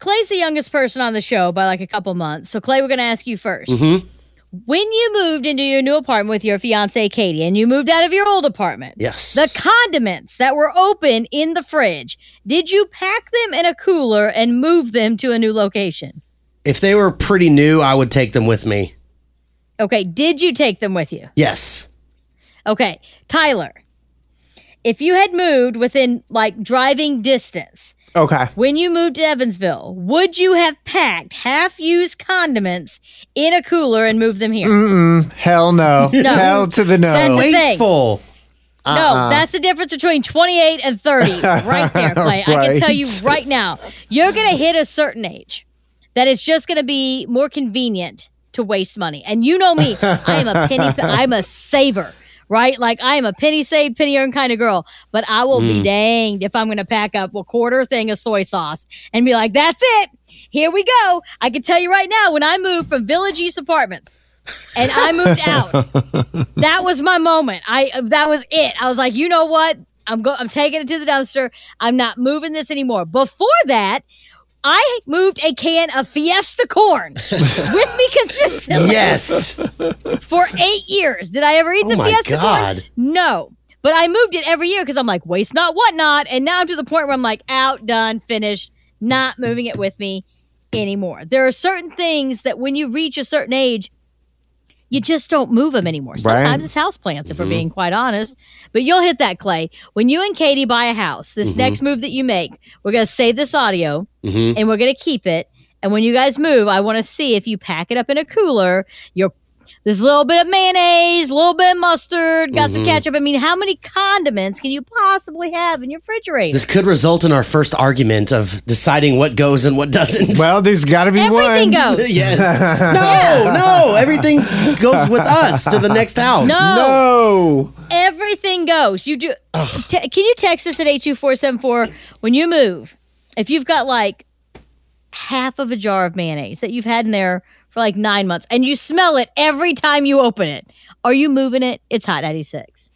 Clay's the youngest person on the show by like a couple months. So Clay, we're going to ask you 1st Mm-hmm. When you moved into your new apartment with your fiance Katie, and you moved out of your old apartment, Yes. the condiments that were open in the fridge, did you pack them in a cooler and move them to a new location? if they were pretty new, I would take them with me. Okay, did you take them with you? Yes. Okay, Tyler, if you had moved within like driving distance, Okay. when you moved to Evansville, would you have packed half used condiments in a cooler and moved them here? Mm-mm. Hell no. No. Hell to the no. Send the thing. Wasteful. No, Uh-uh. that's the difference between 28 and 30 right there, Clay. I can tell you Right. right now, you're going to hit a certain age that it's just going to be more convenient to waste money. And you know me, I am a penny, I'm a saver. Right? Like I am a penny saved, penny earned kind of girl, but I will be mm. danged if I'm going to pack up a quarter thing of soy sauce and be like, that's it. Here we go. I can tell you right now, when I moved from Village East Apartments and I moved out, that was my moment. I that was it. I was like, you know what? I'm go. I'm taking it to the dumpster. I'm not moving this anymore. Before that, I moved a can of Fiesta corn with me consistently Yes. for eight years. Did I ever eat Oh the Fiesta corn? No. But I moved it every year because I'm like, waste not, what not. And now I'm to the point where I'm like, out, done, finished, not moving it with me anymore. There are certain things that when you reach a certain age, you just don't move them anymore. Sometimes it's house plants, if we're being quite honest. But you'll hit that, Clay. When you and Katie buy a house, this next move that you make, we're going to save this audio Mhm. and we're going to keep it. And when you guys move, I want to see if you pack it up in a cooler. You're there's a little bit of mayonnaise, a little bit of mustard, got some Mhm. ketchup. I mean, how many condiments can you possibly have in your refrigerator? This could result in our first argument of deciding what goes and what doesn't. Well, there's got to be Everything one. goes. yes. No, no. Everything goes with us to the next house. No. No. Everything goes. You do. Te- can you text us at eight two four seven four when you move? If you've got like half of a jar of mayonnaise that you've had in there for like nine months and you smell it every time you open it, are you moving it? It's hot ninety six.